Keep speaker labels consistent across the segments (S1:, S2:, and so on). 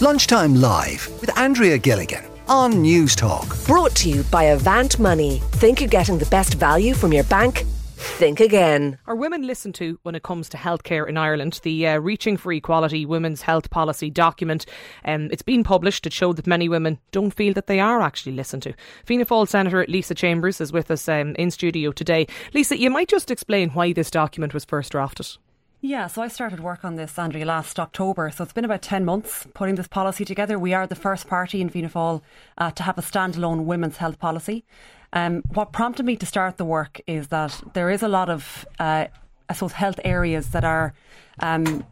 S1: Lunchtime Live with Andrea Gilligan on Newstalk.
S2: Brought to you by Avant Money. Think you're getting the best value from your bank? Think again.
S3: Are women listened to when it comes to healthcare in Ireland? The uh, Reaching for Equality Women's Health Policy document. Um, it's been published. It showed that many women don't feel that they are actually listened to. Fianna Fáil Senator Lisa Chambers is with us um, in studio today. Lisa, you might just explain why this document was first drafted.
S4: Yeah, so I started work on this, Andrea, last October. So it's been about 10 months putting this policy together. We are the first party in Fianna Fáil uh, to have a standalone women's health policy. Um, what prompted me to start the work is that there is a lot of, uh, I suppose, health areas that are um,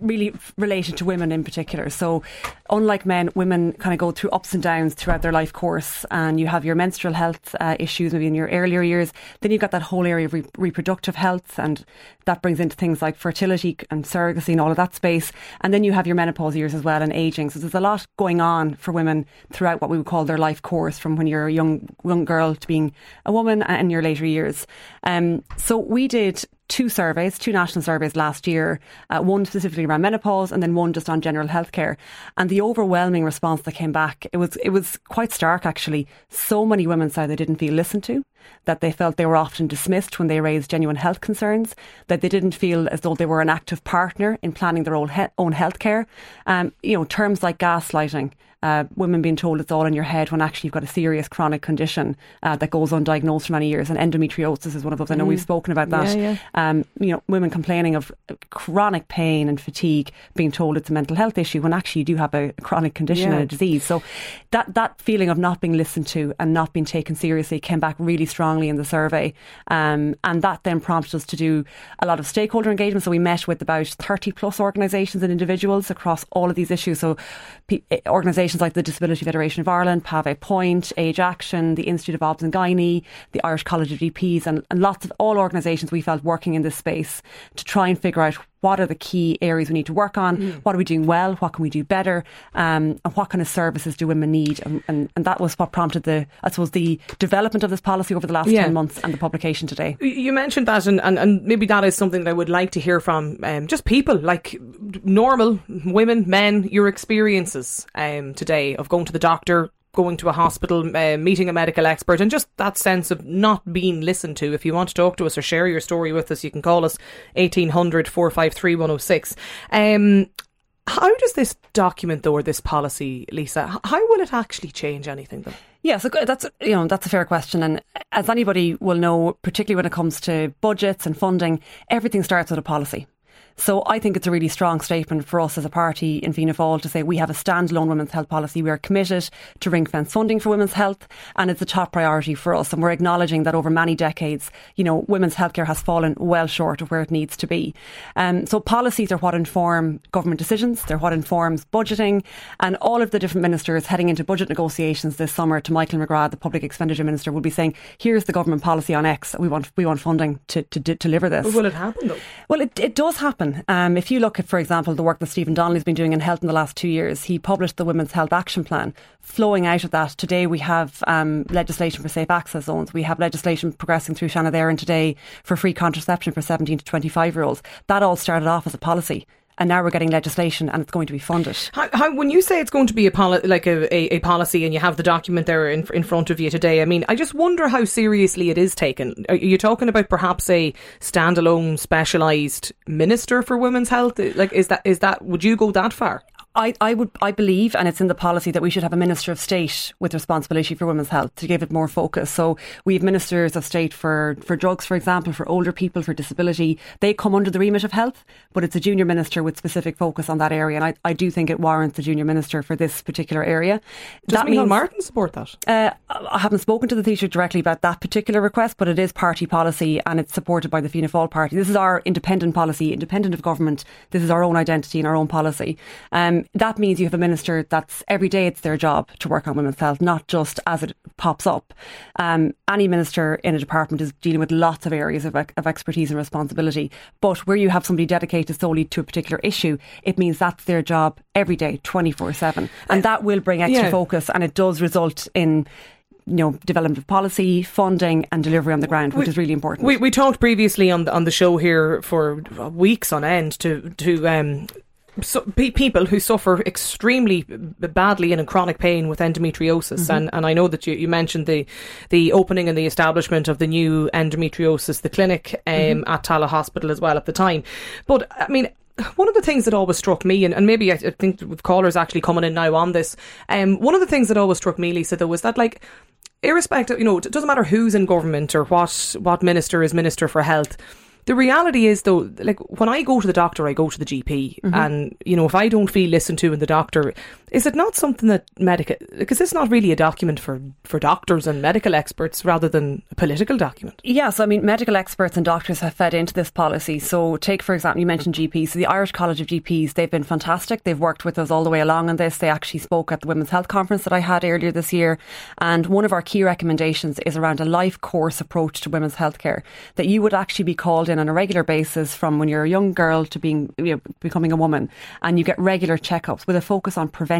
S4: really related to women in particular. So, unlike men, women kind of go through ups and downs throughout their life course, and you have your menstrual health uh, issues maybe in your earlier years. Then you've got that whole area of re- reproductive health, and that brings into things like fertility and surrogacy and all of that space. And then you have your menopause years as well and aging. So, there's a lot going on for women throughout what we would call their life course from when you're a young, young girl to being a woman in your later years. Um, so, we did two surveys, two national surveys last year, uh, one specifically around menopause and then one just on general healthcare. And the overwhelming response that came back, it was it was quite stark actually. So many women said they didn't feel listened to, that they felt they were often dismissed when they raised genuine health concerns, that they didn't feel as though they were an active partner in planning their own, he- own healthcare. Um, you know, terms like gaslighting, uh, women being told it's all in your head when actually you've got a serious chronic condition uh, that goes undiagnosed for many years. And endometriosis is one of those. I know mm. we've spoken about that. Yeah, yeah. Um, you know, women complaining of chronic pain and fatigue, being told it's a mental health issue when actually you do have a chronic condition yeah. and a disease. So that that feeling of not being listened to and not being taken seriously came back really strongly in the survey, um, and that then prompted us to do a lot of stakeholder engagement. So we met with about thirty plus organisations and individuals across all of these issues. So p- eh, organisations like the Disability Federation of Ireland, Pavee Point, Age Action, the Institute of Obs and Gynae, the Irish College of GPs, and, and lots of all organisations we felt working in this space to try and figure out what are the key areas we need to work on? Mm. What are we doing well? What can we do better? Um, and what kind of services do women need? And, and, and, that was what prompted the, I suppose, the development of this policy over the last yeah. 10 months and the publication today.
S3: You mentioned that, and, and, and maybe that is something that I would like to hear from um, just people, like normal women, men, your experiences um, today of going to the doctor, going to a hospital, uh, meeting a medical expert, and just that sense of not being listened to. If you want to talk to us or share your story with us, you can call us 1800 453 106. Um, how does this document, though, or this policy, Lisa, how will it actually change anything, though?
S4: Yeah, so that's you know that's a fair question, and as anybody will know, particularly when it comes to budgets and funding, everything starts with a policy. So I think it's a really strong statement for us as a party in Fianna Fáil to say we have a standalone women's health policy. We are committed to ring fence funding for women's health, and it's a top priority for us. And we're acknowledging that over many decades, you know, women's healthcare has fallen well short of where it needs to be. Um, so policies are what inform government decisions. They're what informs budgeting, and all of the different ministers heading into budget negotiations this summer to Michael McGrath, the public expenditure minister, will be saying, "Here's the government policy on X. We want we want funding to to, deliver this."
S3: will it happen though?
S4: Well, it, it does happen. Um, if you look at, for example, the work that Stephen Donnelly's been doing in health in the last two years, he published the Women's Health Action Plan. Flowing out of that, today we have um, legislation for safe access zones. We have legislation progressing through Seanad Éireann today for free contraception for 17 to 25 year olds. That all started off as a policy and now we're getting legislation and it's going to be funded.
S3: How, how when you say it's going to be a poli- like a, a, a, policy and you have the document there in, in front of you today, I mean, I just wonder how seriously it is taken. Are you talking about perhaps a standalone specialised minister for women's health? Like, is that is that would you go that far?
S4: I, I would I believe, and it's in the policy that we should have a minister of state with responsibility for women's health to give it more focus. So we have ministers of state for for drugs, for example, for older people, for disability. They come under the remit of health, but it's a junior minister with specific focus on that area. And I, I do think it warrants a junior minister for this particular area.
S3: Does that Micheál Martin support that?
S4: Uh, I haven't spoken to the Taoiseach directly about that particular request, but it is party policy and it's supported by the Fianna Fáil party. This is our independent policy, independent of government. This is our own identity and our own policy. Um, that means you have a minister that's every day it's their job to work on women's health, not just as it pops up. Um, any minister in a department is dealing with lots of areas of, of expertise and responsibility. But where you have somebody dedicated solely to a particular issue, it means that's their job every day, 24 7. And that will bring extra yeah. focus and it does result in you know, development of policy, funding, and delivery on the ground, which we, is really important.
S3: We, we talked previously on the, on the show here for weeks on end to to um, so, pe- people who suffer extremely badly and in chronic pain with endometriosis, mm-hmm. and, and I know that you, you mentioned the the opening and the establishment of the new endometriosis the clinic um, mm-hmm. at Tallaght Hospital as well at the time. But I mean, one of the things that always struck me, and, and maybe I, I think with callers actually coming in now on this, um, one of the things that always struck me, Lisa, though, was that like irrespective, you know, it doesn't matter who's in government or what what minister is minister for health the reality is, though, like when I go to the doctor, I go to the GP, mm-hmm. and you know, if I don't feel listened to in the doctor, is it not something that medical? Because it's not really a document for for doctors and medical experts, rather than a political document.
S4: Yes, I mean, medical experts and doctors have fed into this policy. So, take for example, you mentioned GPs. So, the Irish College of GPs, they've been fantastic. They've worked with us all the way along on this. They actually spoke at the Women's Health Conference that I had earlier this year, and one of our key recommendations is around a life course approach to women's healthcare. That you would actually be called in on a regular basis from when you're a young girl to being you know, becoming a woman, and you get regular checkups with a focus on prevention,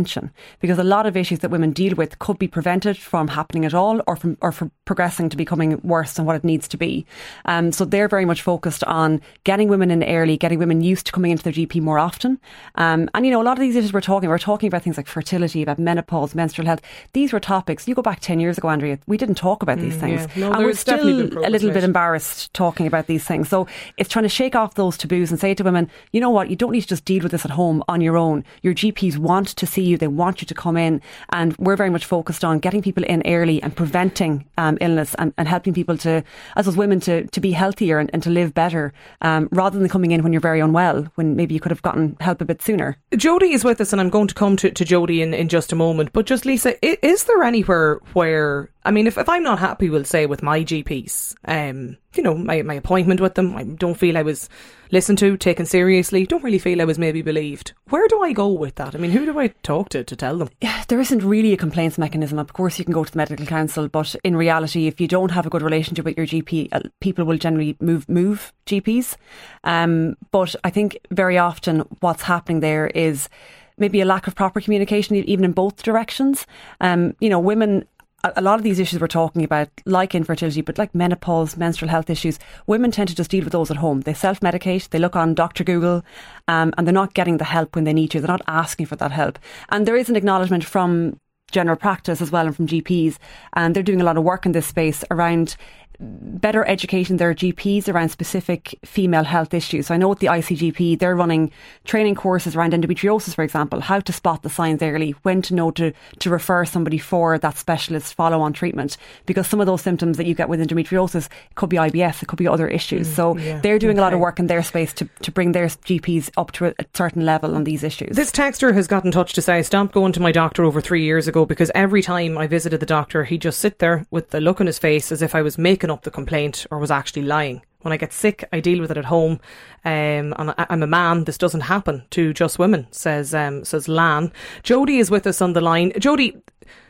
S4: because a lot of issues that women deal with could be prevented from happening at all, or from or from progressing to becoming worse than what it needs to be. Um, so they're very much focused on getting women in early, getting women used to coming into their GP more often. Um, and you know, a lot of these issues we're talking, we're talking about things like fertility, about menopause, menstrual health. These were topics. You go back ten years ago, Andrea, we didn't talk about these mm, things,
S3: yeah. no,
S4: and we're still a little bit embarrassed talking about these things. So it's trying to shake off those taboos and say to women, you know what, you don't need to just deal with this at home on your own. Your GPs want to see you, they want you to come in. And we're very much focused on getting people in early and preventing um, illness and, and, helping people to, as those women, to, to be healthier and, and to live better um, rather than coming in when you're very unwell, when maybe you could have gotten help a bit sooner.
S3: Jody is with us, and I'm going to come to, to in, in just a moment. But just, Lisa, is there anywhere where I mean, if, if I'm not happy, we'll say with my GPs, um, you know, my, my appointment with them, I don't feel I was listened to, taken seriously, don't really feel I was maybe believed. Where do I go with that? I mean, who do I talk to to tell them?
S4: Yeah, there isn't really a complaints mechanism. Of course, you can go to the medical council, but in reality, if you don't have a good relationship with your GP, uh, people will generally move move GPs. Um, but I think very often what's happening there is maybe a lack of proper communication, even in both directions. Um, you know, women a lot of these issues we're talking about, like infertility, but like menopause, menstrual health issues, women tend to just deal with those at home. They self medicate, they look on Dr. Google, um, and they're not getting the help when they need to. They're not asking for that help. And there is an acknowledgement from general practice as well and from GPs, and they're doing a lot of work in this space around better educating their GPs around specific female health issues. So I know at the ICGP, they're running training courses around endometriosis, for example, how to spot the signs early, when to know to, to refer somebody for that specialist follow on treatment. Because some of those symptoms that you get with endometriosis could be IBS, it could be other issues. Mm, so yeah. they're doing okay. a lot of work in their space to, to bring their GPs up to a, a certain level on these issues.
S3: This texter has got in touch to say, I stopped going to my doctor over three years ago because every time I visited the doctor, he'd just sit there with the look on his face as if I was making up the complaint or was actually lying. When I get sick, I deal with it at home. Um, and I, am a man. This doesn't happen to just women, says um, says Lan. Jody is with us on the line. Jody,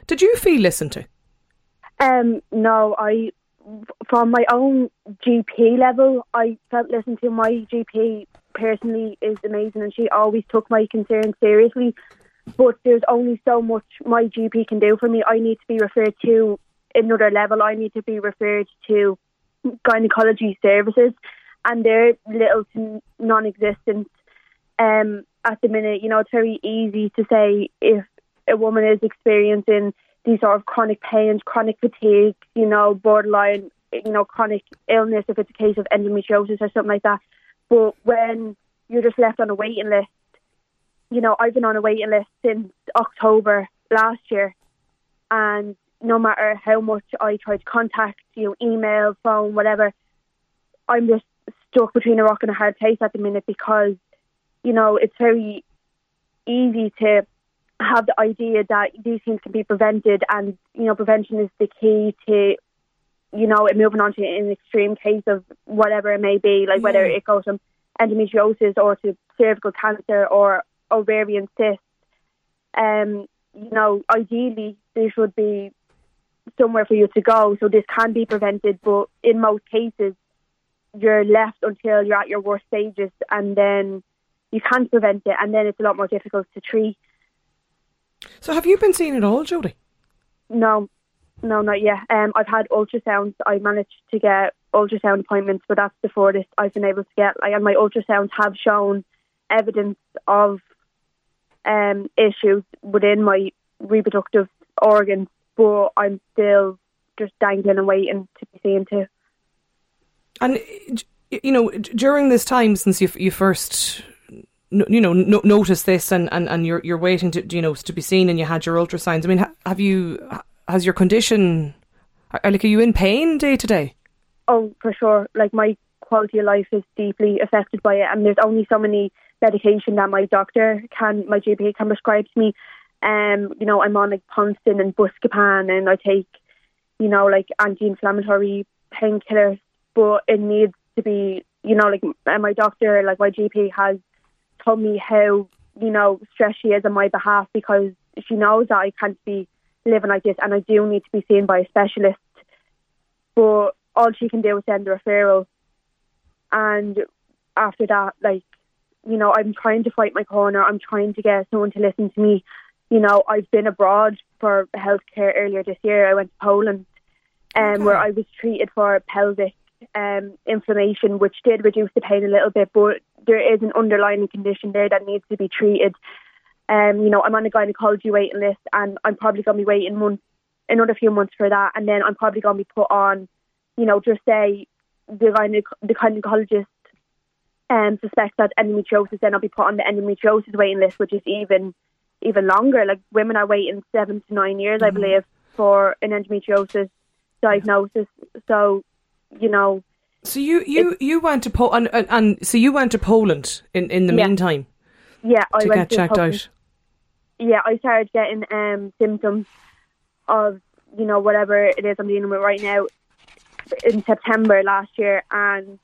S3: did you feel listened to?
S5: Um, no, I from my own GP level, I felt listened to. My GP personally is amazing, and she always took my concerns seriously. But there's only so much my GP can do for me. I need to be referred to another level, I need to be referred to gynecology services, and they're little to non-existent um, at the minute. You know, it's very easy to say if a woman is experiencing these sort of chronic pains, chronic fatigue, you know, borderline, you know, chronic illness, if it's a case of endometriosis or something like that. But when you're just left on a waiting list, you know, I've been on a waiting list since October last year, and no matter how much I try to contact you, email, phone, whatever, I'm just stuck between a rock and a hard place at the minute because, you know, it's very easy to have the idea that these things can be prevented and, you know, prevention is the key to, you know, moving on to an extreme case of whatever it may be, like yeah. whether it goes from endometriosis or to cervical cancer or ovarian cysts. Um, you know, ideally there should be somewhere for you to go. So this can be prevented, but in most cases, you're left until you're at your worst stages, and then you can't prevent it, and then it's a lot more difficult to treat.
S3: So, have you been seeing it all, Jody?
S5: No, no, not yet. Um, I've had ultrasounds. I managed to get ultrasound appointments, but that's the furthest I've been able to get. Like, and my ultrasounds have shown evidence of um, issues within my reproductive organs, but I'm still just dangling and waiting to be seen to.
S3: And you know, during this time since you you first you know no, noticed this and, and, and you're you're waiting to you know to be seen and you had your ultrasounds. I mean, have you has your condition like are you in pain day to day?
S5: Oh, for sure. Like my quality of life is deeply affected by it, and there's only so many medication that my doctor can, my GP can prescribe to me. Um, you know, I'm on like Ponston and Buscopan, and I take, you know, like anti-inflammatory painkillers, but it needs to be, you know, like my doctor, like my GP has told me how, you know, stressed she is on my behalf because she knows that I can't be living like this, and I do need to be seen by a specialist. But all she can do is send a referral, and after that, like you know, I'm trying to fight my corner. I'm trying to get someone to listen to me. You know, I've been abroad for healthcare earlier this year. I went to Poland, um, okay. where I was treated for pelvic um, inflammation, which did reduce the pain a little bit, but there is an underlying condition there that needs to be treated. Um, you know, I'm on a gynecology waiting list, and I'm probably going to be waiting months, another few months for that, and then I'm probably going to be put on, you know, just say the gyne- the gynecologist um, suspects that endometriosis, then I'll be put on the endometriosis waiting list, which is even even longer. Like women are waiting seven to nine years, mm-hmm. I believe, for an endometriosis diagnosis. So, you know.
S3: So you you you went to Poland, and, and, so you went to Poland in in the
S5: yeah.
S3: meantime.
S5: Yeah, I
S3: to
S5: went
S3: get
S5: to
S3: checked
S5: Poland.
S3: out.
S5: Yeah, I started getting um, symptoms of you know whatever it is I'm dealing with right now in September last year, and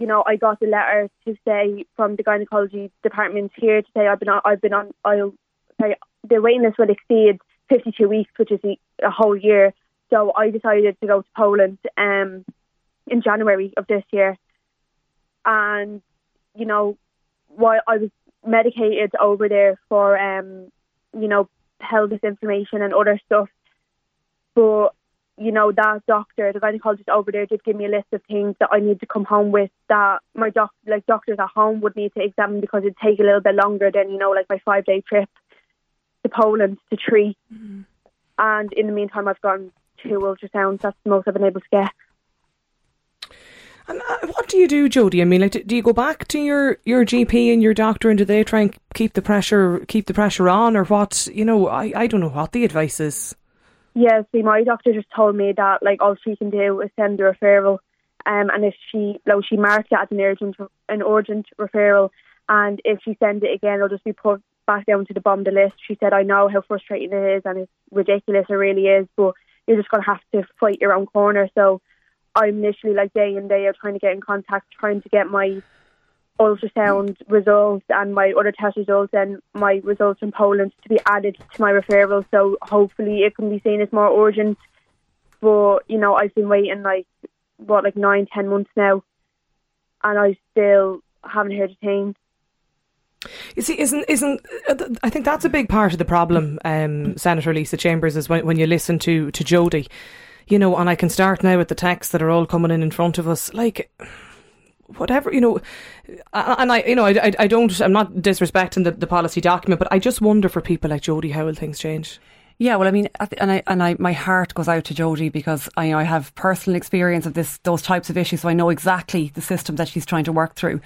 S5: you know, I got a letter to say from the gynecology department here to say I've been on, I've been on, I'll sorry, the waiting will exceed 52 weeks, which is a whole year. So I decided to go to Poland um, in January of this year, and you know, while I was medicated over there for um, you know pelvis inflammation and other stuff, but you know, that doctor, the gynecologist over there did give me a list of things that I need to come home with that my doc like doctors at home would need to examine because it'd take a little bit longer than, you know, like my five day trip to Poland to treat. Mm-hmm. And in the meantime I've gone two ultrasounds, that's the most I've been able to get.
S3: And uh, what do you do, Jody? I mean, like, do you go back to your, your GP and your doctor, and do they try and keep the pressure keep the pressure on, or what? You know, I, I don't know what the advice is.
S5: Yeah, see, my doctor just told me that like all she can do is send a referral, um, and if she, like, she marked it as an urgent, an urgent referral, and if she sends it again, it'll just be put back down to the bottom of the list. She said, "I know how frustrating it is, and it's ridiculous. It really is, but you're just gonna have to fight your own corner." So, I'm literally like day in day out trying to get in contact, trying to get my ultrasound results and my other test results and my results from Poland to be added to my referral. So hopefully it can be seen as more urgent. But you know, I've been waiting like what, like nine, ten months now, and I still haven't heard a thing.
S3: You see, isn't isn't I think that's a big part of the problem, um, Senator Lisa Chambers, is when when you listen to to Jody, you know, and I can start now with the texts that are all coming in in front of us, like whatever you know and i you know i, I don't i'm not disrespecting the, the policy document but i just wonder for people like jody how will things change
S4: yeah, well, I mean, and I and I, my heart goes out to Jody because I, I have personal experience of this, those types of issues, so I know exactly the system that she's trying to work through.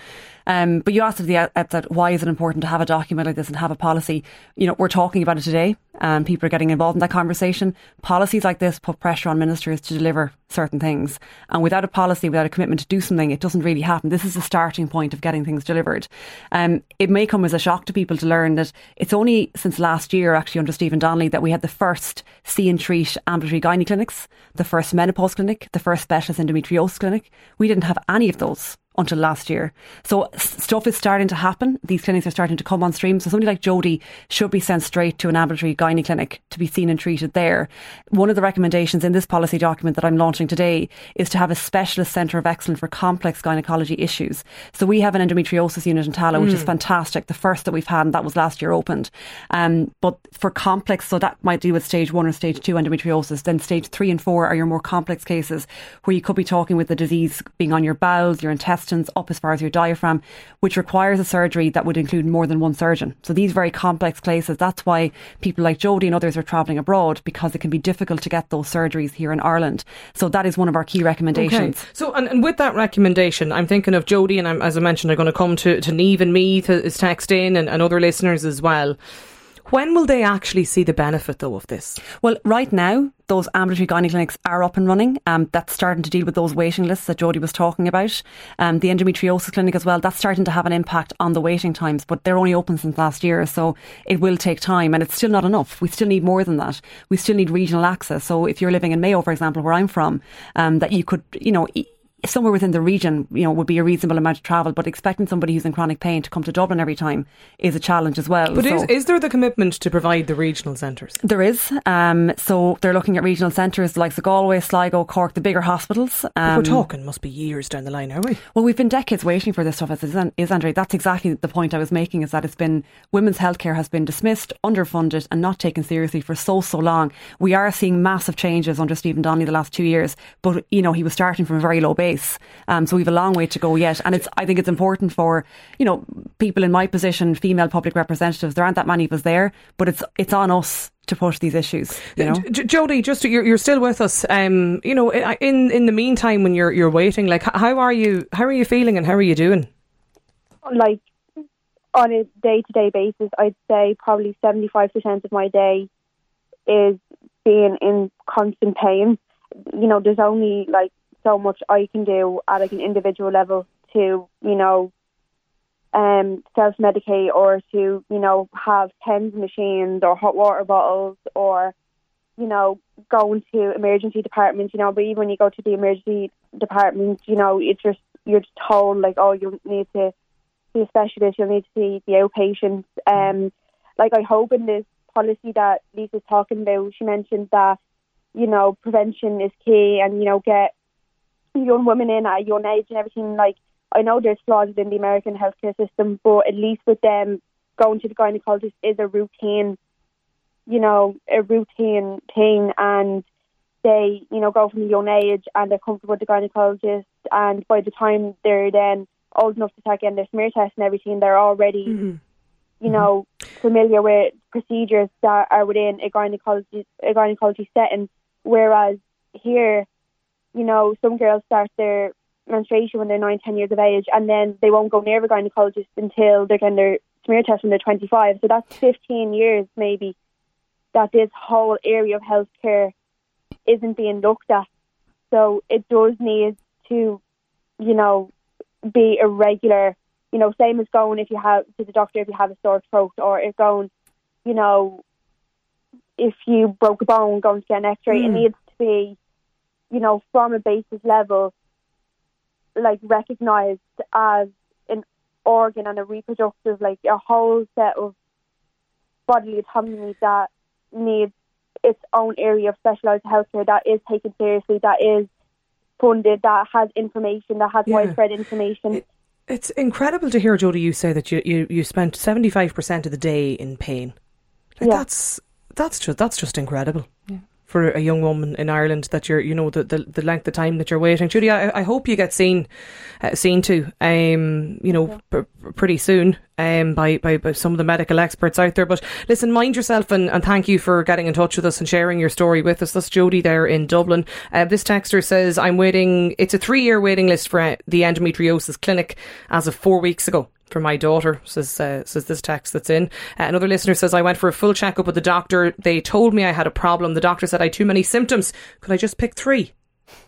S4: Um, but you asked at the outset, why is it important to have a document like this and have a policy? You know, we're talking about it today, and people are getting involved in that conversation. Policies like this put pressure on ministers to deliver certain things, and without a policy, without a commitment to do something, it doesn't really happen. This is the starting point of getting things delivered. Um, it may come as a shock to people to learn that it's only since last year, actually under Stephen Donnelly, that we had the first see and treat ambulatory gynae clinics, the first menopause clinic, the first specialist endometriosis clinic. We didn't have any of those until last year. So stuff is starting to happen. These clinics are starting to come on stream. So somebody like Jody should be sent straight to an ambulatory gynae clinic to be seen and treated there. One of the recommendations in this policy document that I'm launching today is to have a specialist centre of excellence for complex gynecology issues. So we have an endometriosis unit in which mm. is fantastic. The first that we've had, and that was last year opened. Um, but for complex, so that might deal with stage one or stage two endometriosis. Then stage three and four are your more complex cases where you could be talking with the disease being on your bowels, your intestines, intestines up as far as your diaphragm, which requires a surgery that would include more than one surgeon. So these very complex cases, that's why people like Jodie and others are travelling abroad because it can be difficult to get those surgeries here in Ireland. So that is one of our key recommendations.
S3: Okay. So, and, and with that recommendation, I'm thinking of Jodie, and I'm, as I mentioned, I'm going to come to, to Niamh and Meath is text in and, and other listeners as well. When will they actually see the benefit, though, of this?
S4: Well, right now, those ambulatory gynae clinics are up and running. Um, that's starting to deal with those waiting lists that Jodie was talking about. Um, the endometriosis clinic as well, that's starting to have an impact on the waiting times, but they're only open since last year, so it will take time and it's still not enough. We still need more than that. We still need regional access. So if you're living in Mayo, for example, where I'm from, um, that you could, you know, somewhere within the region, you know, would be a reasonable amount of travel. But expecting somebody who's in chronic pain to come to Dublin every time is a challenge as well.
S3: But so is, is there the commitment to provide the regional centres?
S4: There is. Um, so they're looking at regional centres like the Galway, Sligo, Cork, the bigger hospitals.
S3: Um, we're talking must be years down the line, are we?
S4: Well, we've been decades waiting for this stuff, as is Andre. That's exactly the point I was making. Is that it's been women's healthcare has been dismissed, underfunded, and not taken seriously for so so long. We are seeing massive changes under Stephen Donnelly the last two years, but you know he was starting from a very low base. Um, so we've a long way to go yet. And it's I think it's important for, you know, people in my position, female public representatives, there aren't that many of us there, but it's it's on us to push these issues. You know,
S3: J- Jodie, just you're, you're still with us. Um, you know, in in the meantime, when you're you're waiting, like how are you? How are you feeling, and how are you doing?
S5: Like on a day to day basis, I'd say probably seventy five percent of my day is being in constant pain. You know, there's only like so much I can do at like an individual level to, you know, um, self medicate or to, you know, have TENS machines or hot water bottles or, you know, going to emergency departments, you know, but even when you go to the emergency department, you know, it's just you're just told like, oh, you need to see a specialist, you'll need to see the outpatients. Um, like I hope in this policy that Lisa's talking about, she mentioned that, you know, prevention is key and, you know, get young women in at a young age and everything. Like I know there's flaws in the American healthcare system, but at least with them going to the gynecologist is a routine, you know, a routine thing, and they, you know, go from a young age and they're comfortable with the gynecologist, and by the time they're then old enough to start getting their smear test and everything, they're already. Mm-hmm. You know, familiar with procedures that are within a gynecology a gynecology setting, whereas here you know, some girls start their menstruation when they're nine, ten years of age, and then they won't go near a gynecologist until they're getting their smear test when they're 25. So that's 15 years maybe that this whole area of healthcare isn't being looked at. So it does need to, you know, be a regular, you know, same as going if you have to the doctor if you have a sore throat, or if going, you know, if you broke a bone, going to get an X-ray. Mm. It needs to be you know, from a basis level, like recognized as an organ and a reproductive, like a whole set of bodily autonomy that needs its own area of specialised healthcare that is taken seriously, that is funded, that has information, that has yeah. widespread information. It,
S3: it's incredible to hear, Jodie, you say that you, you, you spent 75% of the day in pain. Like yeah. That's that's just that's just incredible. Yeah for a young woman in Ireland that you're, you know, the, the, the length of time that you're waiting. Judy, I, I hope you get seen, uh, seen to, um, you know, yeah. p- pretty soon, um, by, by, by some of the medical experts out there. But listen, mind yourself and, and thank you for getting in touch with us and sharing your story with us. That's Jody there in Dublin. Uh, this texter says, I'm waiting, it's a three year waiting list for uh, the endometriosis clinic as of four weeks ago for my daughter, says uh, says this text that's in. Uh, another listener says, I went for a full checkup with the doctor. They told me I had a problem. The doctor said I had too many symptoms. Could I just pick three?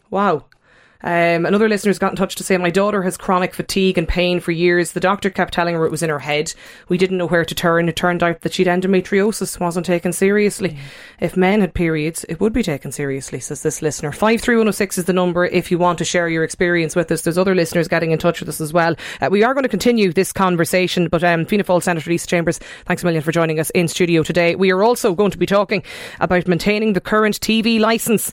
S3: Wow. Um, another listener's got in touch to say my daughter has chronic fatigue and pain for years. The doctor kept telling her it was in her head. We didn't know where to turn. It turned out that she'd endometriosis wasn't taken seriously. Mm. If men had periods, it would be taken seriously, says this listener. 53106 is the number if you want to share your experience with us. There's other listeners getting in touch with us as well. Uh, we are going to continue this conversation, but um, Fianna Fáil Senator Lisa Chambers, thanks a million for joining us in studio today. We are also going to be talking about maintaining the current TV licence.